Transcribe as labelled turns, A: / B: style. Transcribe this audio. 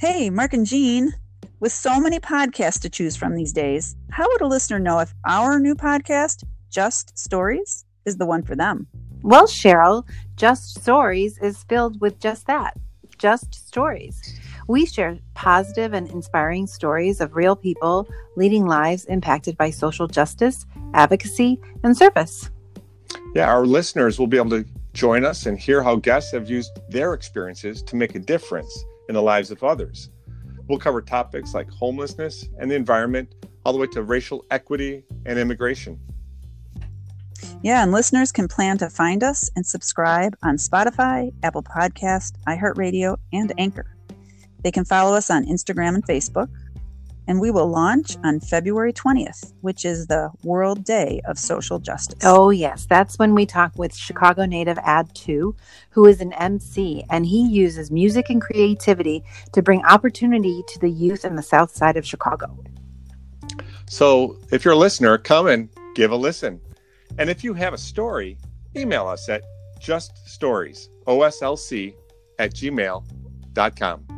A: Hey, Mark and Jean. With so many podcasts to choose from these days, how would a listener know if our new podcast, Just Stories, is the one for them?
B: Well, Cheryl, Just Stories is filled with just that just stories. We share positive and inspiring stories of real people leading lives impacted by social justice, advocacy, and service.
C: Yeah, our listeners will be able to join us and hear how guests have used their experiences to make a difference in the lives of others. We'll cover topics like homelessness and the environment, all the way to racial equity and immigration.
A: Yeah, and listeners can plan to find us and subscribe on Spotify, Apple Podcast, iHeartRadio, and Anchor. They can follow us on Instagram and Facebook. And we will launch on February 20th, which is the World Day of Social Justice.
B: Oh, yes. That's when we talk with Chicago native Add-2, who is an MC, and he uses music and creativity to bring opportunity to the youth in the south side of Chicago.
C: So if you're a listener, come and give a listen. And if you have a story, email us at juststories, OSLC, at gmail.com.